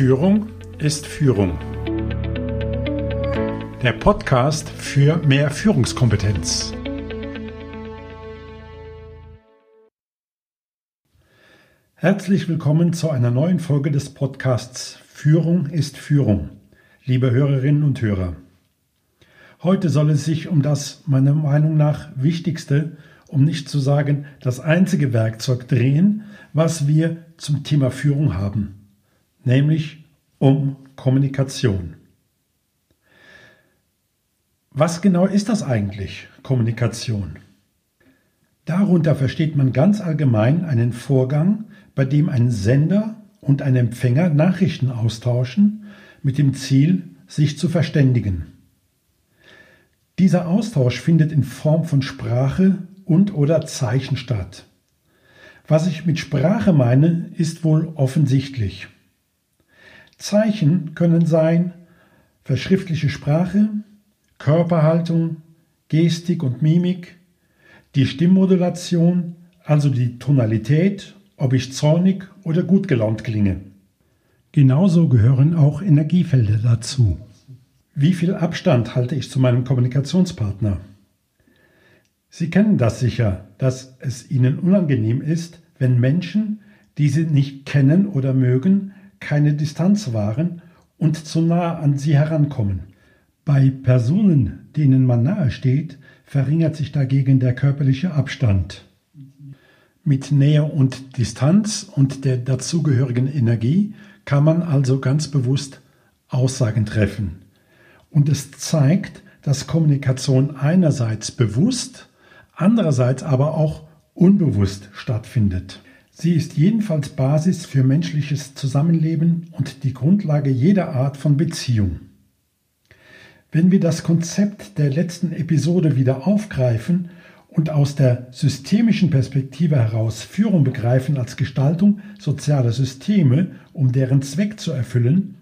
Führung ist Führung. Der Podcast für mehr Führungskompetenz. Herzlich willkommen zu einer neuen Folge des Podcasts Führung ist Führung, liebe Hörerinnen und Hörer. Heute soll es sich um das meiner Meinung nach wichtigste, um nicht zu sagen das einzige Werkzeug drehen, was wir zum Thema Führung haben nämlich um Kommunikation. Was genau ist das eigentlich, Kommunikation? Darunter versteht man ganz allgemein einen Vorgang, bei dem ein Sender und ein Empfänger Nachrichten austauschen mit dem Ziel, sich zu verständigen. Dieser Austausch findet in Form von Sprache und oder Zeichen statt. Was ich mit Sprache meine, ist wohl offensichtlich. Zeichen können sein verschriftliche Sprache, Körperhaltung, Gestik und Mimik, die Stimmmodulation, also die Tonalität, ob ich zornig oder gut gelaunt klinge. Genauso gehören auch Energiefelder dazu. Wie viel Abstand halte ich zu meinem Kommunikationspartner? Sie kennen das sicher, dass es Ihnen unangenehm ist, wenn Menschen, die Sie nicht kennen oder mögen, keine Distanz wahren und zu nah an sie herankommen. Bei Personen, denen man nahe steht, verringert sich dagegen der körperliche Abstand. Mit Nähe und Distanz und der dazugehörigen Energie kann man also ganz bewusst Aussagen treffen. Und es zeigt, dass Kommunikation einerseits bewusst, andererseits aber auch unbewusst stattfindet. Sie ist jedenfalls Basis für menschliches Zusammenleben und die Grundlage jeder Art von Beziehung. Wenn wir das Konzept der letzten Episode wieder aufgreifen und aus der systemischen Perspektive heraus Führung begreifen als Gestaltung sozialer Systeme, um deren Zweck zu erfüllen,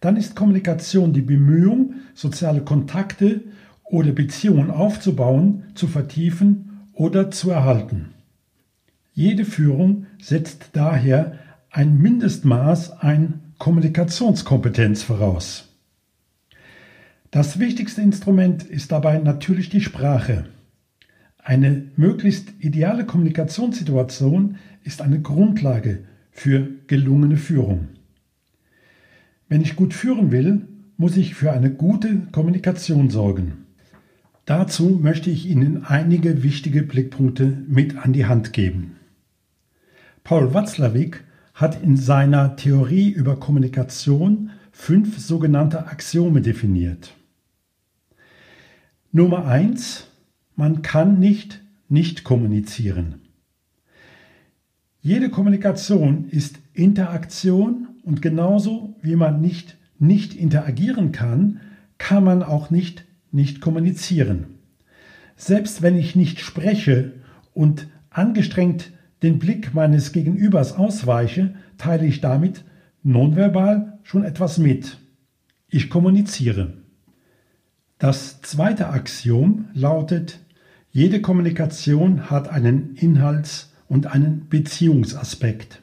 dann ist Kommunikation die Bemühung, soziale Kontakte oder Beziehungen aufzubauen, zu vertiefen oder zu erhalten. Jede Führung setzt daher ein Mindestmaß an Kommunikationskompetenz voraus. Das wichtigste Instrument ist dabei natürlich die Sprache. Eine möglichst ideale Kommunikationssituation ist eine Grundlage für gelungene Führung. Wenn ich gut führen will, muss ich für eine gute Kommunikation sorgen. Dazu möchte ich Ihnen einige wichtige Blickpunkte mit an die Hand geben. Paul Watzlawick hat in seiner Theorie über Kommunikation fünf sogenannte Axiome definiert. Nummer eins: Man kann nicht nicht kommunizieren. Jede Kommunikation ist Interaktion und genauso wie man nicht nicht interagieren kann, kann man auch nicht nicht kommunizieren. Selbst wenn ich nicht spreche und angestrengt den Blick meines Gegenübers ausweiche, teile ich damit nonverbal schon etwas mit. Ich kommuniziere. Das zweite Axiom lautet, jede Kommunikation hat einen Inhalts- und einen Beziehungsaspekt.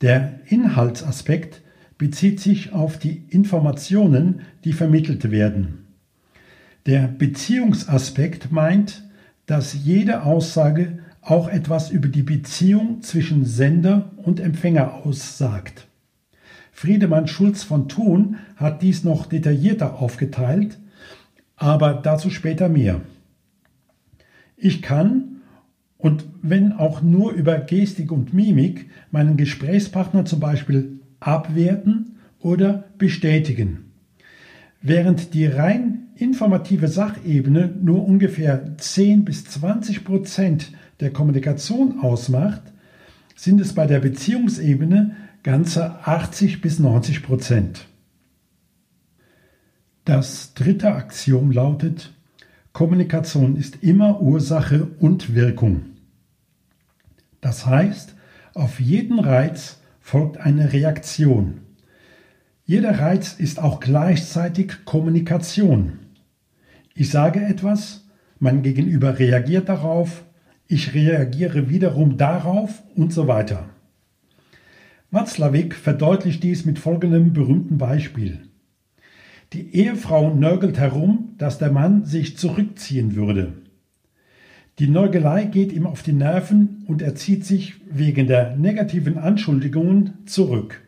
Der Inhaltsaspekt bezieht sich auf die Informationen, die vermittelt werden. Der Beziehungsaspekt meint, dass jede Aussage auch etwas über die Beziehung zwischen Sender und Empfänger aussagt. Friedemann Schulz von Thun hat dies noch detaillierter aufgeteilt, aber dazu später mehr. Ich kann, und wenn auch nur über Gestik und Mimik, meinen Gesprächspartner zum Beispiel abwerten oder bestätigen. Während die rein informative Sachebene nur ungefähr 10 bis 20 Prozent der Kommunikation ausmacht, sind es bei der Beziehungsebene ganze 80 bis 90 Prozent. Das dritte Axiom lautet, Kommunikation ist immer Ursache und Wirkung. Das heißt, auf jeden Reiz folgt eine Reaktion. Jeder Reiz ist auch gleichzeitig Kommunikation. Ich sage etwas, mein Gegenüber reagiert darauf ich reagiere wiederum darauf und so weiter. Watzlawick verdeutlicht dies mit folgendem berühmten Beispiel. Die Ehefrau nörgelt herum, dass der Mann sich zurückziehen würde. Die Nörgelei geht ihm auf die Nerven und er zieht sich wegen der negativen Anschuldigungen zurück.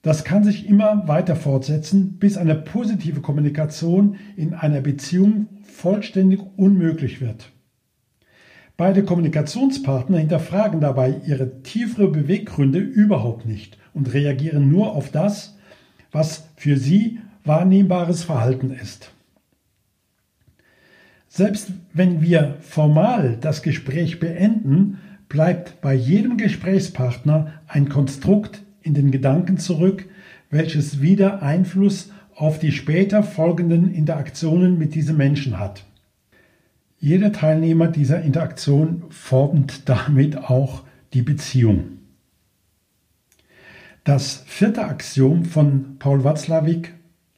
Das kann sich immer weiter fortsetzen, bis eine positive Kommunikation in einer Beziehung vollständig unmöglich wird. Beide Kommunikationspartner hinterfragen dabei ihre tiefere Beweggründe überhaupt nicht und reagieren nur auf das, was für sie wahrnehmbares Verhalten ist. Selbst wenn wir formal das Gespräch beenden, bleibt bei jedem Gesprächspartner ein Konstrukt in den Gedanken zurück, welches wieder Einfluss auf die später folgenden Interaktionen mit diesem Menschen hat. Jeder Teilnehmer dieser Interaktion formt damit auch die Beziehung. Das vierte Axiom von Paul Watzlawick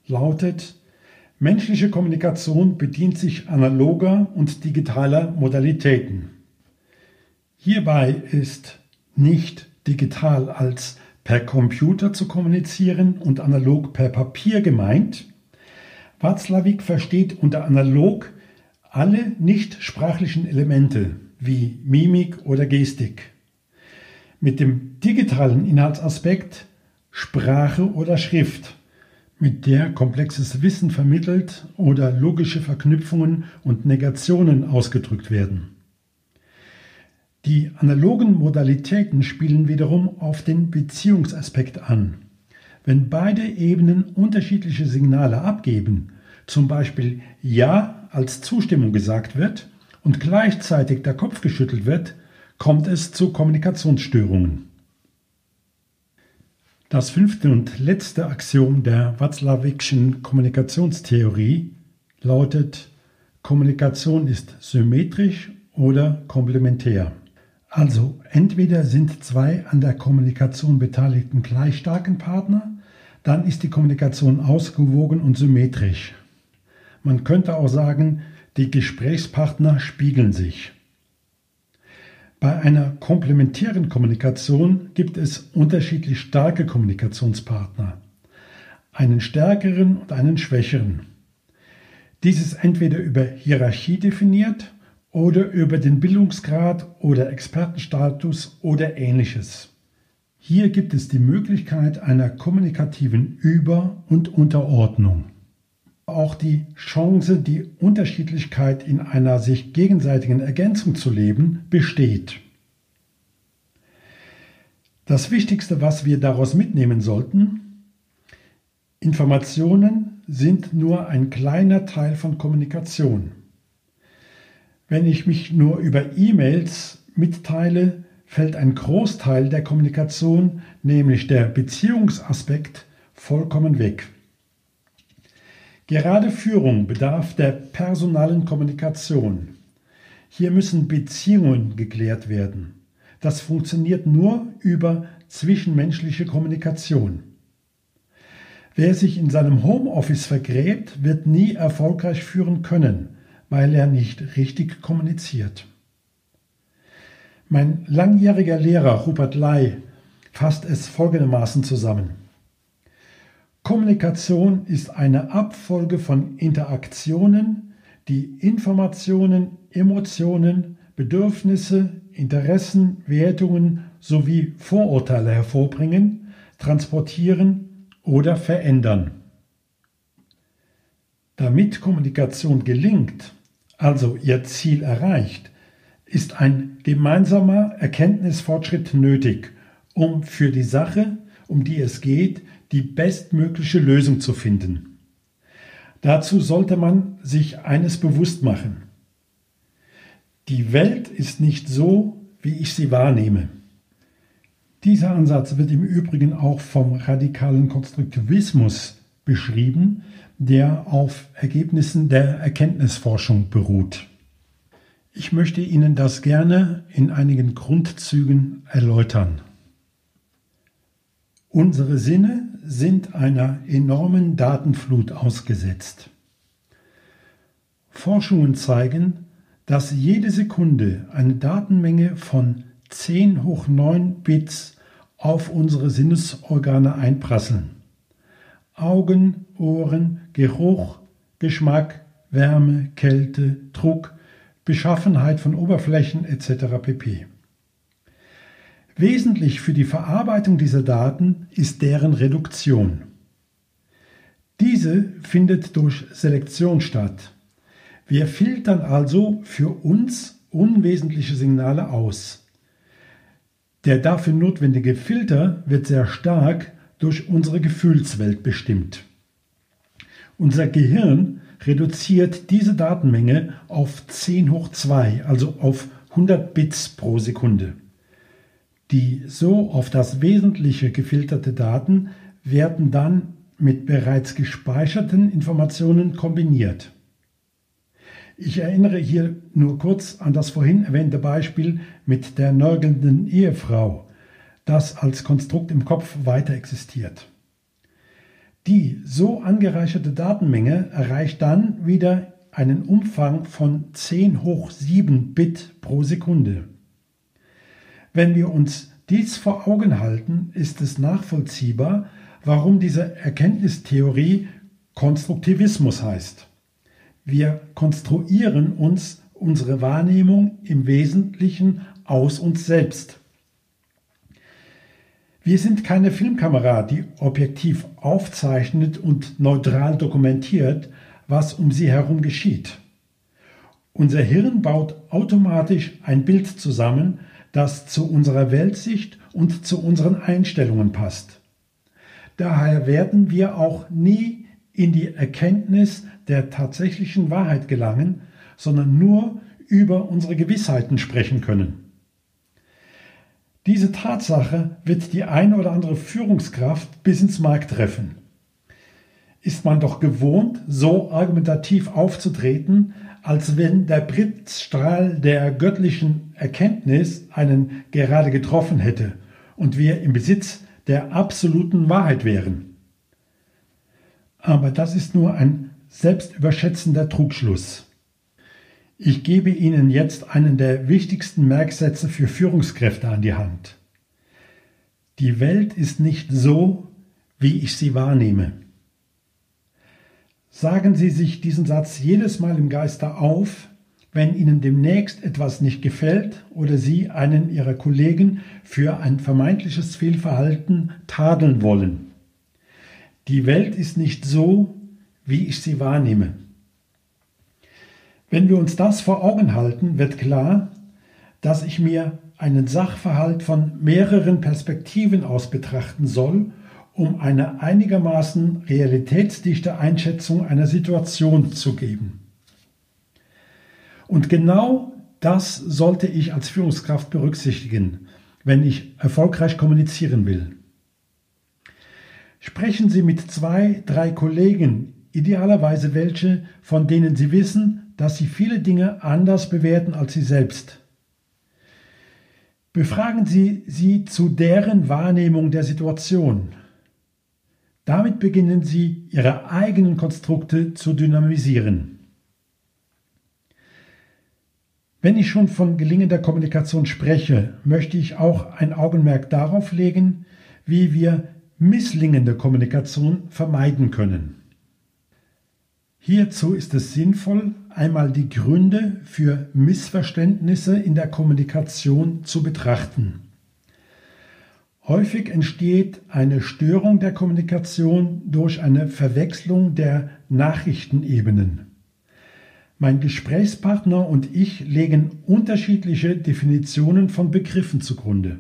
lautet, Menschliche Kommunikation bedient sich analoger und digitaler Modalitäten. Hierbei ist nicht digital als per Computer zu kommunizieren und analog per Papier gemeint. Watzlawick versteht unter analog alle nicht sprachlichen Elemente wie Mimik oder Gestik. Mit dem digitalen Inhaltsaspekt Sprache oder Schrift mit der komplexes Wissen vermittelt oder logische Verknüpfungen und Negationen ausgedrückt werden. Die analogen Modalitäten spielen wiederum auf den Beziehungsaspekt an. Wenn beide Ebenen unterschiedliche Signale abgeben, zum Beispiel Ja als Zustimmung gesagt wird und gleichzeitig der Kopf geschüttelt wird, kommt es zu Kommunikationsstörungen. Das fünfte und letzte Axiom der Watzlawickschen Kommunikationstheorie lautet, Kommunikation ist symmetrisch oder komplementär. Also entweder sind zwei an der Kommunikation beteiligten gleich starken Partner, dann ist die Kommunikation ausgewogen und symmetrisch. Man könnte auch sagen, die Gesprächspartner spiegeln sich. Bei einer komplementären Kommunikation gibt es unterschiedlich starke Kommunikationspartner, einen stärkeren und einen schwächeren. Dies ist entweder über Hierarchie definiert oder über den Bildungsgrad oder Expertenstatus oder ähnliches. Hier gibt es die Möglichkeit einer kommunikativen Über- und Unterordnung. Auch die Chance, die Unterschiedlichkeit in einer sich gegenseitigen Ergänzung zu leben, besteht. Das Wichtigste, was wir daraus mitnehmen sollten, Informationen sind nur ein kleiner Teil von Kommunikation. Wenn ich mich nur über E-Mails mitteile, fällt ein Großteil der Kommunikation, nämlich der Beziehungsaspekt, vollkommen weg. Gerade Führung bedarf der personalen Kommunikation. Hier müssen Beziehungen geklärt werden. Das funktioniert nur über zwischenmenschliche Kommunikation. Wer sich in seinem Homeoffice vergräbt, wird nie erfolgreich führen können, weil er nicht richtig kommuniziert. Mein langjähriger Lehrer Rupert Ley fasst es folgendermaßen zusammen. Kommunikation ist eine Abfolge von Interaktionen, die Informationen, Emotionen, Bedürfnisse, Interessen, Wertungen sowie Vorurteile hervorbringen, transportieren oder verändern. Damit Kommunikation gelingt, also ihr Ziel erreicht, ist ein gemeinsamer Erkenntnisfortschritt nötig, um für die Sache, um die es geht, die bestmögliche Lösung zu finden. Dazu sollte man sich eines bewusst machen. Die Welt ist nicht so, wie ich sie wahrnehme. Dieser Ansatz wird im Übrigen auch vom radikalen Konstruktivismus beschrieben, der auf Ergebnissen der Erkenntnisforschung beruht. Ich möchte Ihnen das gerne in einigen Grundzügen erläutern. Unsere Sinne sind einer enormen Datenflut ausgesetzt. Forschungen zeigen, dass jede Sekunde eine Datenmenge von 10 hoch 9 Bits auf unsere Sinnesorgane einprasseln. Augen, Ohren, Geruch, Geschmack, Wärme, Kälte, Druck, Beschaffenheit von Oberflächen etc. pp. Wesentlich für die Verarbeitung dieser Daten ist deren Reduktion. Diese findet durch Selektion statt. Wir filtern also für uns unwesentliche Signale aus. Der dafür notwendige Filter wird sehr stark durch unsere Gefühlswelt bestimmt. Unser Gehirn reduziert diese Datenmenge auf 10 hoch 2, also auf 100 Bits pro Sekunde. Die so auf das Wesentliche gefilterte Daten werden dann mit bereits gespeicherten Informationen kombiniert. Ich erinnere hier nur kurz an das vorhin erwähnte Beispiel mit der nörgelnden Ehefrau, das als Konstrukt im Kopf weiter existiert. Die so angereicherte Datenmenge erreicht dann wieder einen Umfang von 10 hoch 7 Bit pro Sekunde. Wenn wir uns dies vor Augen halten, ist es nachvollziehbar, warum diese Erkenntnistheorie Konstruktivismus heißt. Wir konstruieren uns unsere Wahrnehmung im Wesentlichen aus uns selbst. Wir sind keine Filmkamera, die objektiv aufzeichnet und neutral dokumentiert, was um sie herum geschieht. Unser Hirn baut automatisch ein Bild zusammen, das zu unserer Weltsicht und zu unseren Einstellungen passt. Daher werden wir auch nie in die Erkenntnis der tatsächlichen Wahrheit gelangen, sondern nur über unsere Gewissheiten sprechen können. Diese Tatsache wird die ein oder andere Führungskraft bis ins Mark treffen. Ist man doch gewohnt, so argumentativ aufzutreten, als wenn der Blitzstrahl der göttlichen Erkenntnis einen gerade getroffen hätte und wir im Besitz der absoluten Wahrheit wären. Aber das ist nur ein selbstüberschätzender Trugschluss. Ich gebe Ihnen jetzt einen der wichtigsten Merksätze für Führungskräfte an die Hand. Die Welt ist nicht so, wie ich sie wahrnehme. Sagen Sie sich diesen Satz jedes Mal im Geiste auf, wenn Ihnen demnächst etwas nicht gefällt oder Sie einen Ihrer Kollegen für ein vermeintliches Fehlverhalten tadeln wollen. Die Welt ist nicht so, wie ich sie wahrnehme. Wenn wir uns das vor Augen halten, wird klar, dass ich mir einen Sachverhalt von mehreren Perspektiven aus betrachten soll um eine einigermaßen realitätsdichte Einschätzung einer Situation zu geben. Und genau das sollte ich als Führungskraft berücksichtigen, wenn ich erfolgreich kommunizieren will. Sprechen Sie mit zwei, drei Kollegen, idealerweise welche, von denen Sie wissen, dass sie viele Dinge anders bewerten als Sie selbst. Befragen Sie sie zu deren Wahrnehmung der Situation. Damit beginnen sie, ihre eigenen Konstrukte zu dynamisieren. Wenn ich schon von gelingender Kommunikation spreche, möchte ich auch ein Augenmerk darauf legen, wie wir misslingende Kommunikation vermeiden können. Hierzu ist es sinnvoll, einmal die Gründe für Missverständnisse in der Kommunikation zu betrachten. Häufig entsteht eine Störung der Kommunikation durch eine Verwechslung der Nachrichtenebenen. Mein Gesprächspartner und ich legen unterschiedliche Definitionen von Begriffen zugrunde.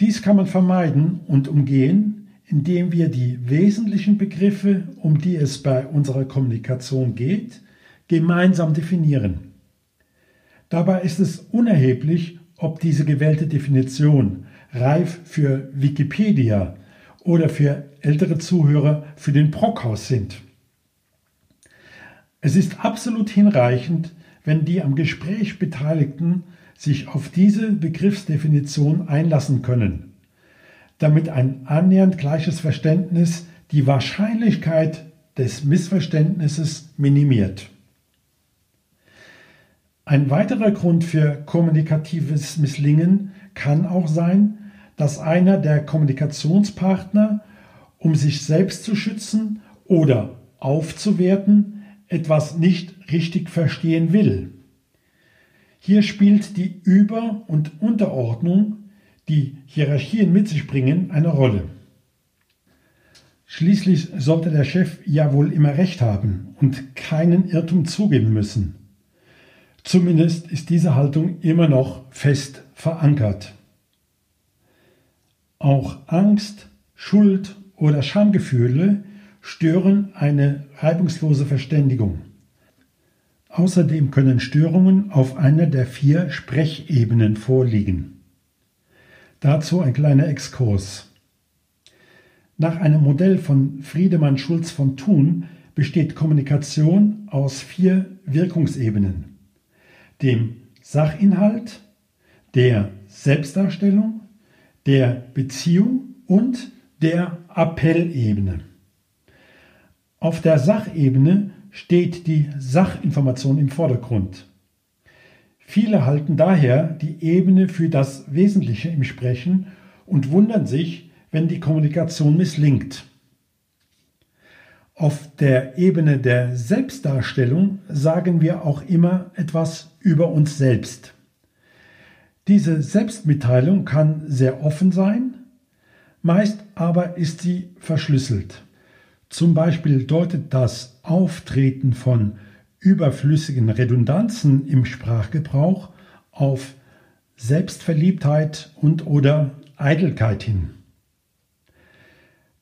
Dies kann man vermeiden und umgehen, indem wir die wesentlichen Begriffe, um die es bei unserer Kommunikation geht, gemeinsam definieren. Dabei ist es unerheblich, ob diese gewählte Definition reif für Wikipedia oder für ältere Zuhörer für den Brockhaus sind. Es ist absolut hinreichend, wenn die am Gespräch Beteiligten sich auf diese Begriffsdefinition einlassen können, damit ein annähernd gleiches Verständnis die Wahrscheinlichkeit des Missverständnisses minimiert. Ein weiterer Grund für kommunikatives Misslingen kann auch sein, dass einer der Kommunikationspartner, um sich selbst zu schützen oder aufzuwerten, etwas nicht richtig verstehen will. Hier spielt die Über- und Unterordnung, die Hierarchien mit sich bringen, eine Rolle. Schließlich sollte der Chef ja wohl immer recht haben und keinen Irrtum zugeben müssen. Zumindest ist diese Haltung immer noch fest verankert. Auch Angst, Schuld oder Schamgefühle stören eine reibungslose Verständigung. Außerdem können Störungen auf einer der vier Sprechebenen vorliegen. Dazu ein kleiner Exkurs. Nach einem Modell von Friedemann Schulz von Thun besteht Kommunikation aus vier Wirkungsebenen. Dem Sachinhalt, der Selbstdarstellung, der Beziehung und der Appellebene. Auf der Sachebene steht die Sachinformation im Vordergrund. Viele halten daher die Ebene für das Wesentliche im Sprechen und wundern sich, wenn die Kommunikation misslingt. Auf der Ebene der Selbstdarstellung sagen wir auch immer etwas über uns selbst. Diese Selbstmitteilung kann sehr offen sein, meist aber ist sie verschlüsselt. Zum Beispiel deutet das Auftreten von überflüssigen Redundanzen im Sprachgebrauch auf Selbstverliebtheit und oder Eitelkeit hin.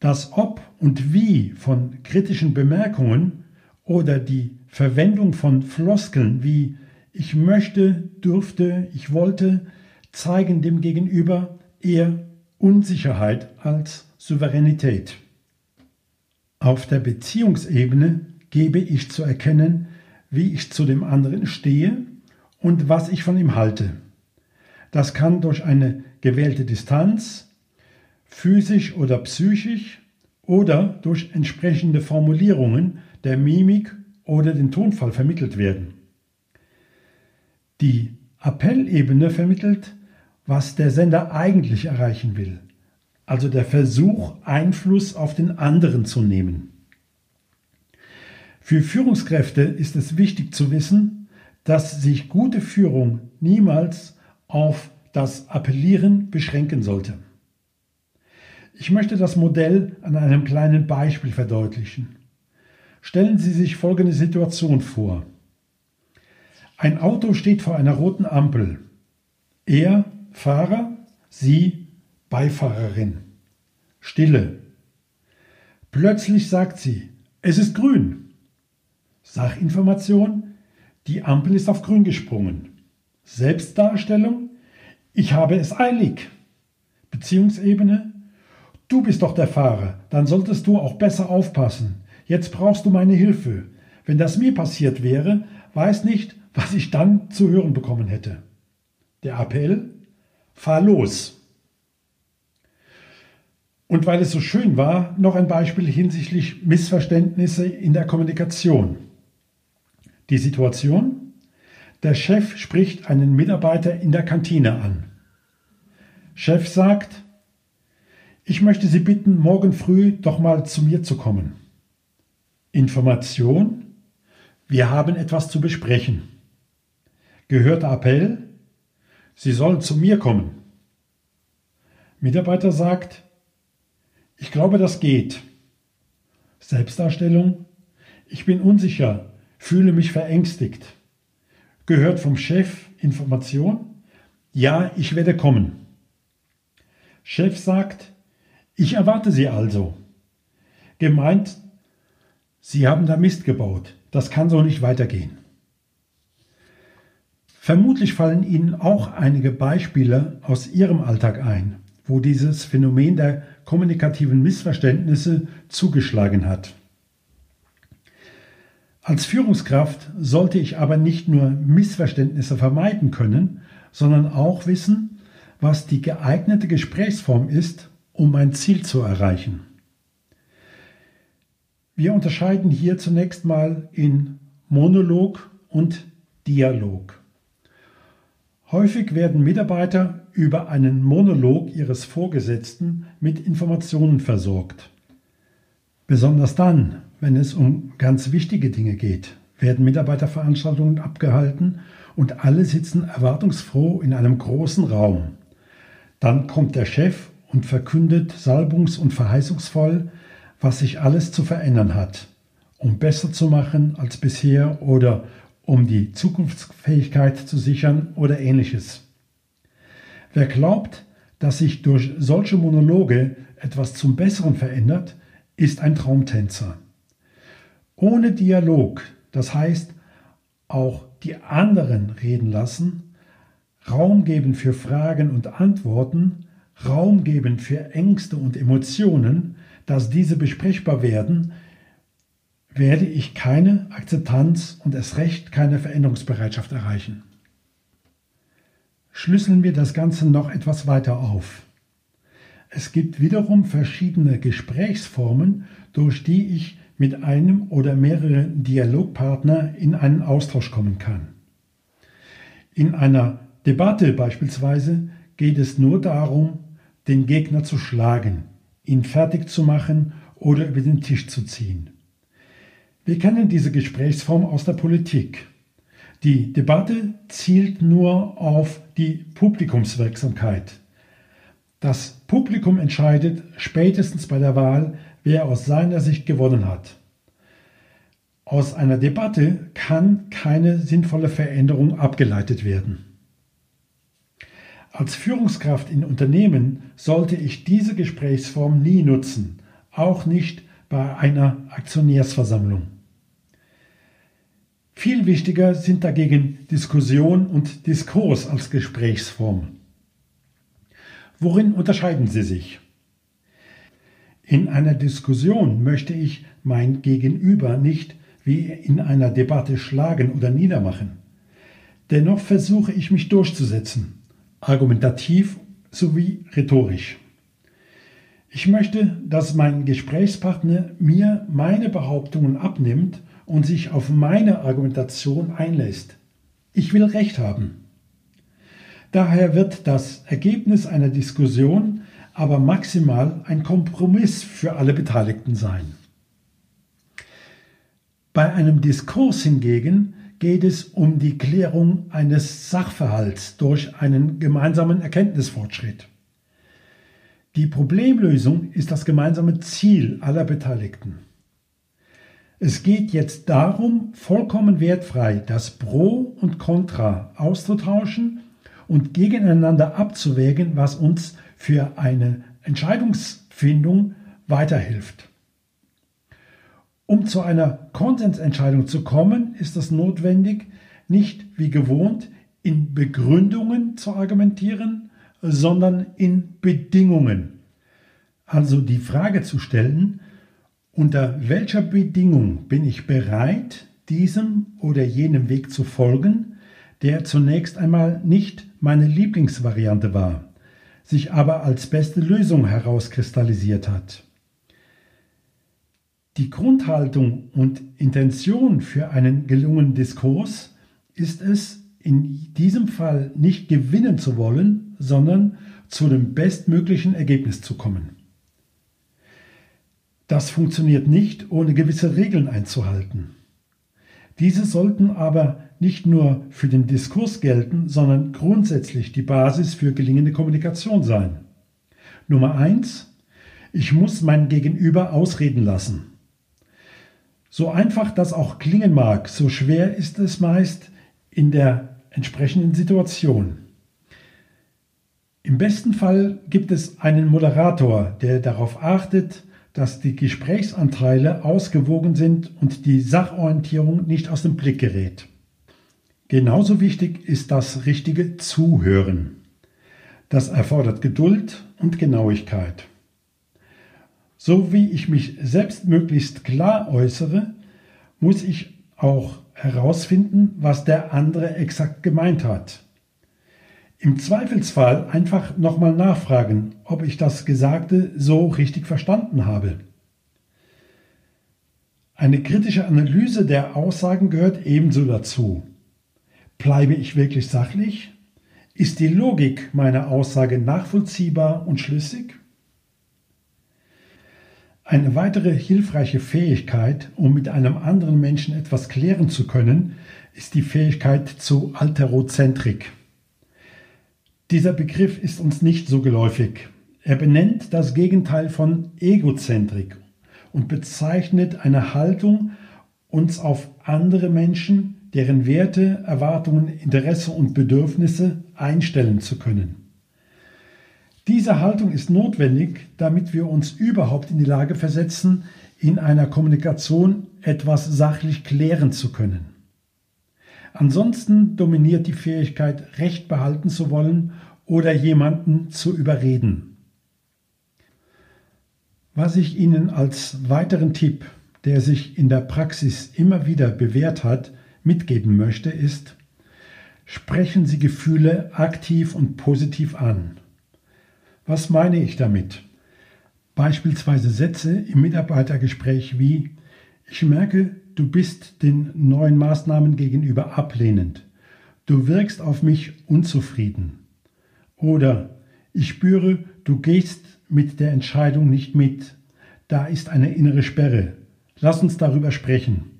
Das Ob und Wie von kritischen Bemerkungen oder die Verwendung von Floskeln wie ich möchte, dürfte, ich wollte zeigen dem Gegenüber eher Unsicherheit als Souveränität. Auf der Beziehungsebene gebe ich zu erkennen, wie ich zu dem anderen stehe und was ich von ihm halte. Das kann durch eine gewählte Distanz, physisch oder psychisch oder durch entsprechende Formulierungen der Mimik oder den Tonfall vermittelt werden. Die Appellebene vermittelt, was der Sender eigentlich erreichen will also der Versuch, Einfluss auf den anderen zu nehmen. Für Führungskräfte ist es wichtig zu wissen, dass sich gute Führung niemals auf das Appellieren beschränken sollte. Ich möchte das Modell an einem kleinen Beispiel verdeutlichen. Stellen Sie sich folgende Situation vor. Ein Auto steht vor einer roten Ampel. Er, Fahrer, Sie, Beifahrerin. Stille. Plötzlich sagt sie, es ist grün. Sachinformation, die Ampel ist auf grün gesprungen. Selbstdarstellung, ich habe es eilig. Beziehungsebene, du bist doch der Fahrer, dann solltest du auch besser aufpassen. Jetzt brauchst du meine Hilfe. Wenn das mir passiert wäre, weiß nicht, was ich dann zu hören bekommen hätte. Der Appell, fahr los. Und weil es so schön war, noch ein Beispiel hinsichtlich Missverständnisse in der Kommunikation. Die Situation? Der Chef spricht einen Mitarbeiter in der Kantine an. Chef sagt, ich möchte Sie bitten, morgen früh doch mal zu mir zu kommen. Information? Wir haben etwas zu besprechen. Gehörter Appell? Sie sollen zu mir kommen. Mitarbeiter sagt, ich glaube, das geht. Selbstdarstellung. Ich bin unsicher, fühle mich verängstigt. Gehört vom Chef Information? Ja, ich werde kommen. Chef sagt, ich erwarte Sie also. Gemeint, Sie haben da Mist gebaut. Das kann so nicht weitergehen. Vermutlich fallen Ihnen auch einige Beispiele aus Ihrem Alltag ein, wo dieses Phänomen der kommunikativen Missverständnisse zugeschlagen hat. Als Führungskraft sollte ich aber nicht nur Missverständnisse vermeiden können, sondern auch wissen, was die geeignete Gesprächsform ist, um mein Ziel zu erreichen. Wir unterscheiden hier zunächst mal in Monolog und Dialog. Häufig werden Mitarbeiter über einen Monolog ihres Vorgesetzten mit Informationen versorgt. Besonders dann, wenn es um ganz wichtige Dinge geht, werden Mitarbeiterveranstaltungen abgehalten und alle sitzen erwartungsfroh in einem großen Raum. Dann kommt der Chef und verkündet salbungs- und verheißungsvoll, was sich alles zu verändern hat, um besser zu machen als bisher oder um die Zukunftsfähigkeit zu sichern oder ähnliches. Wer glaubt, dass sich durch solche Monologe etwas zum Besseren verändert, ist ein Traumtänzer. Ohne Dialog, das heißt auch die anderen reden lassen, Raum geben für Fragen und Antworten, Raum geben für Ängste und Emotionen, dass diese besprechbar werden, werde ich keine Akzeptanz und erst recht keine Veränderungsbereitschaft erreichen. Schlüsseln wir das Ganze noch etwas weiter auf. Es gibt wiederum verschiedene Gesprächsformen, durch die ich mit einem oder mehreren Dialogpartner in einen Austausch kommen kann. In einer Debatte beispielsweise geht es nur darum, den Gegner zu schlagen, ihn fertig zu machen oder über den Tisch zu ziehen. Wir kennen diese Gesprächsform aus der Politik. Die Debatte zielt nur auf die Publikumswirksamkeit. Das Publikum entscheidet spätestens bei der Wahl, wer aus seiner Sicht gewonnen hat. Aus einer Debatte kann keine sinnvolle Veränderung abgeleitet werden. Als Führungskraft in Unternehmen sollte ich diese Gesprächsform nie nutzen, auch nicht bei einer Aktionärsversammlung. Viel wichtiger sind dagegen Diskussion und Diskurs als Gesprächsform. Worin unterscheiden sie sich? In einer Diskussion möchte ich mein Gegenüber nicht wie in einer Debatte schlagen oder niedermachen. Dennoch versuche ich mich durchzusetzen, argumentativ sowie rhetorisch. Ich möchte, dass mein Gesprächspartner mir meine Behauptungen abnimmt und sich auf meine Argumentation einlässt. Ich will Recht haben. Daher wird das Ergebnis einer Diskussion aber maximal ein Kompromiss für alle Beteiligten sein. Bei einem Diskurs hingegen geht es um die Klärung eines Sachverhalts durch einen gemeinsamen Erkenntnisfortschritt. Die Problemlösung ist das gemeinsame Ziel aller Beteiligten. Es geht jetzt darum, vollkommen wertfrei das Pro und Contra auszutauschen und gegeneinander abzuwägen, was uns für eine Entscheidungsfindung weiterhilft. Um zu einer Konsensentscheidung zu kommen, ist es notwendig, nicht wie gewohnt in Begründungen zu argumentieren, sondern in Bedingungen. Also die Frage zu stellen, unter welcher Bedingung bin ich bereit, diesem oder jenem Weg zu folgen, der zunächst einmal nicht meine Lieblingsvariante war, sich aber als beste Lösung herauskristallisiert hat? Die Grundhaltung und Intention für einen gelungenen Diskurs ist es, in diesem Fall nicht gewinnen zu wollen, sondern zu dem bestmöglichen Ergebnis zu kommen. Das funktioniert nicht, ohne gewisse Regeln einzuhalten. Diese sollten aber nicht nur für den Diskurs gelten, sondern grundsätzlich die Basis für gelingende Kommunikation sein. Nummer eins: Ich muss mein Gegenüber ausreden lassen. So einfach das auch klingen mag, so schwer ist es meist in der entsprechenden Situation. Im besten Fall gibt es einen Moderator, der darauf achtet, dass die Gesprächsanteile ausgewogen sind und die Sachorientierung nicht aus dem Blick gerät. Genauso wichtig ist das richtige Zuhören. Das erfordert Geduld und Genauigkeit. So wie ich mich selbst möglichst klar äußere, muss ich auch herausfinden, was der andere exakt gemeint hat. Im Zweifelsfall einfach nochmal nachfragen, ob ich das Gesagte so richtig verstanden habe. Eine kritische Analyse der Aussagen gehört ebenso dazu. Bleibe ich wirklich sachlich? Ist die Logik meiner Aussage nachvollziehbar und schlüssig? Eine weitere hilfreiche Fähigkeit, um mit einem anderen Menschen etwas klären zu können, ist die Fähigkeit zu Alterozentrik. Dieser Begriff ist uns nicht so geläufig. Er benennt das Gegenteil von Egozentrik und bezeichnet eine Haltung, uns auf andere Menschen, deren Werte, Erwartungen, Interesse und Bedürfnisse einstellen zu können. Diese Haltung ist notwendig, damit wir uns überhaupt in die Lage versetzen, in einer Kommunikation etwas sachlich klären zu können. Ansonsten dominiert die Fähigkeit, Recht behalten zu wollen oder jemanden zu überreden. Was ich Ihnen als weiteren Tipp, der sich in der Praxis immer wieder bewährt hat, mitgeben möchte, ist, sprechen Sie Gefühle aktiv und positiv an. Was meine ich damit? Beispielsweise Sätze im Mitarbeitergespräch wie Ich merke, du bist den neuen Maßnahmen gegenüber ablehnend. Du wirkst auf mich unzufrieden. Oder ich spüre, du gehst mit der Entscheidung nicht mit. Da ist eine innere Sperre. Lass uns darüber sprechen.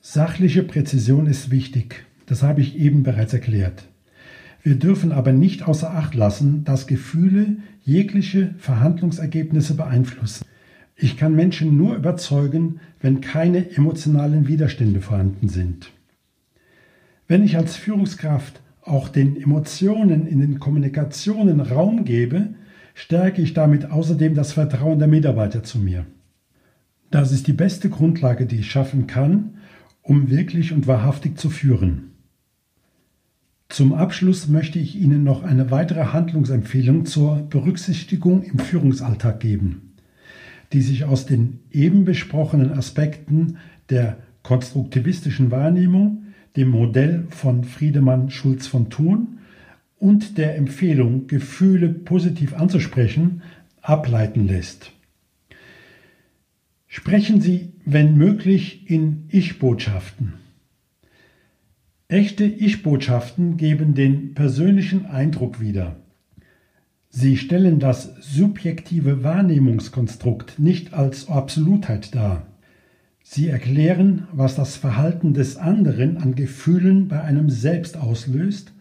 Sachliche Präzision ist wichtig. Das habe ich eben bereits erklärt. Wir dürfen aber nicht außer Acht lassen, dass Gefühle jegliche Verhandlungsergebnisse beeinflussen. Ich kann Menschen nur überzeugen, wenn keine emotionalen Widerstände vorhanden sind. Wenn ich als Führungskraft auch den Emotionen in den Kommunikationen Raum gebe, stärke ich damit außerdem das Vertrauen der Mitarbeiter zu mir. Das ist die beste Grundlage, die ich schaffen kann, um wirklich und wahrhaftig zu führen. Zum Abschluss möchte ich Ihnen noch eine weitere Handlungsempfehlung zur Berücksichtigung im Führungsalltag geben, die sich aus den eben besprochenen Aspekten der konstruktivistischen Wahrnehmung, dem Modell von Friedemann Schulz von Thun und der Empfehlung, Gefühle positiv anzusprechen, ableiten lässt. Sprechen Sie, wenn möglich, in Ich-Botschaften. Echte Ich-Botschaften geben den persönlichen Eindruck wider. Sie stellen das subjektive Wahrnehmungskonstrukt nicht als Absolutheit dar. Sie erklären, was das Verhalten des anderen an Gefühlen bei einem selbst auslöst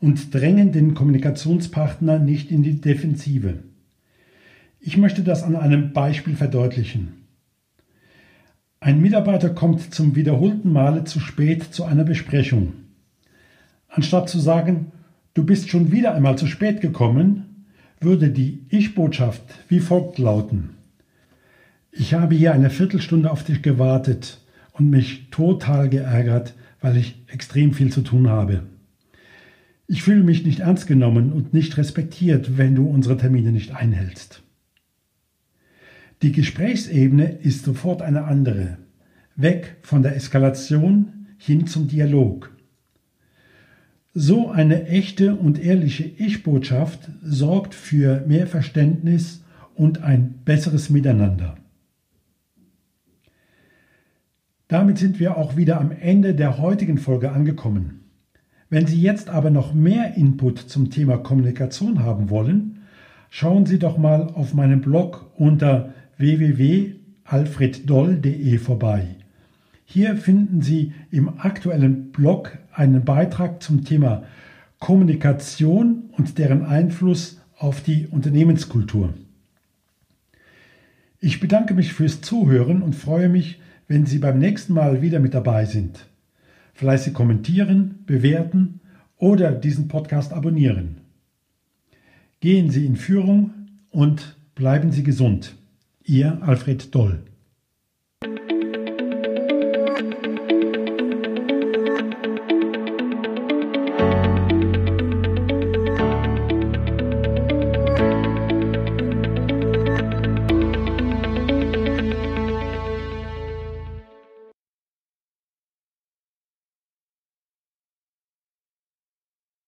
und drängen den Kommunikationspartner nicht in die Defensive. Ich möchte das an einem Beispiel verdeutlichen. Ein Mitarbeiter kommt zum wiederholten Male zu spät zu einer Besprechung. Anstatt zu sagen, du bist schon wieder einmal zu spät gekommen, würde die Ich-Botschaft wie folgt lauten. Ich habe hier eine Viertelstunde auf dich gewartet und mich total geärgert, weil ich extrem viel zu tun habe. Ich fühle mich nicht ernst genommen und nicht respektiert, wenn du unsere Termine nicht einhältst. Die Gesprächsebene ist sofort eine andere. Weg von der Eskalation hin zum Dialog. So eine echte und ehrliche Ich-Botschaft sorgt für mehr Verständnis und ein besseres Miteinander. Damit sind wir auch wieder am Ende der heutigen Folge angekommen. Wenn Sie jetzt aber noch mehr Input zum Thema Kommunikation haben wollen, schauen Sie doch mal auf meinem Blog unter www.alfreddoll.de vorbei. Hier finden Sie im aktuellen Blog einen Beitrag zum Thema Kommunikation und deren Einfluss auf die Unternehmenskultur. Ich bedanke mich fürs Zuhören und freue mich, wenn Sie beim nächsten Mal wieder mit dabei sind. Fleißig kommentieren, bewerten oder diesen Podcast abonnieren. Gehen Sie in Führung und bleiben Sie gesund. Ihr Alfred Doll.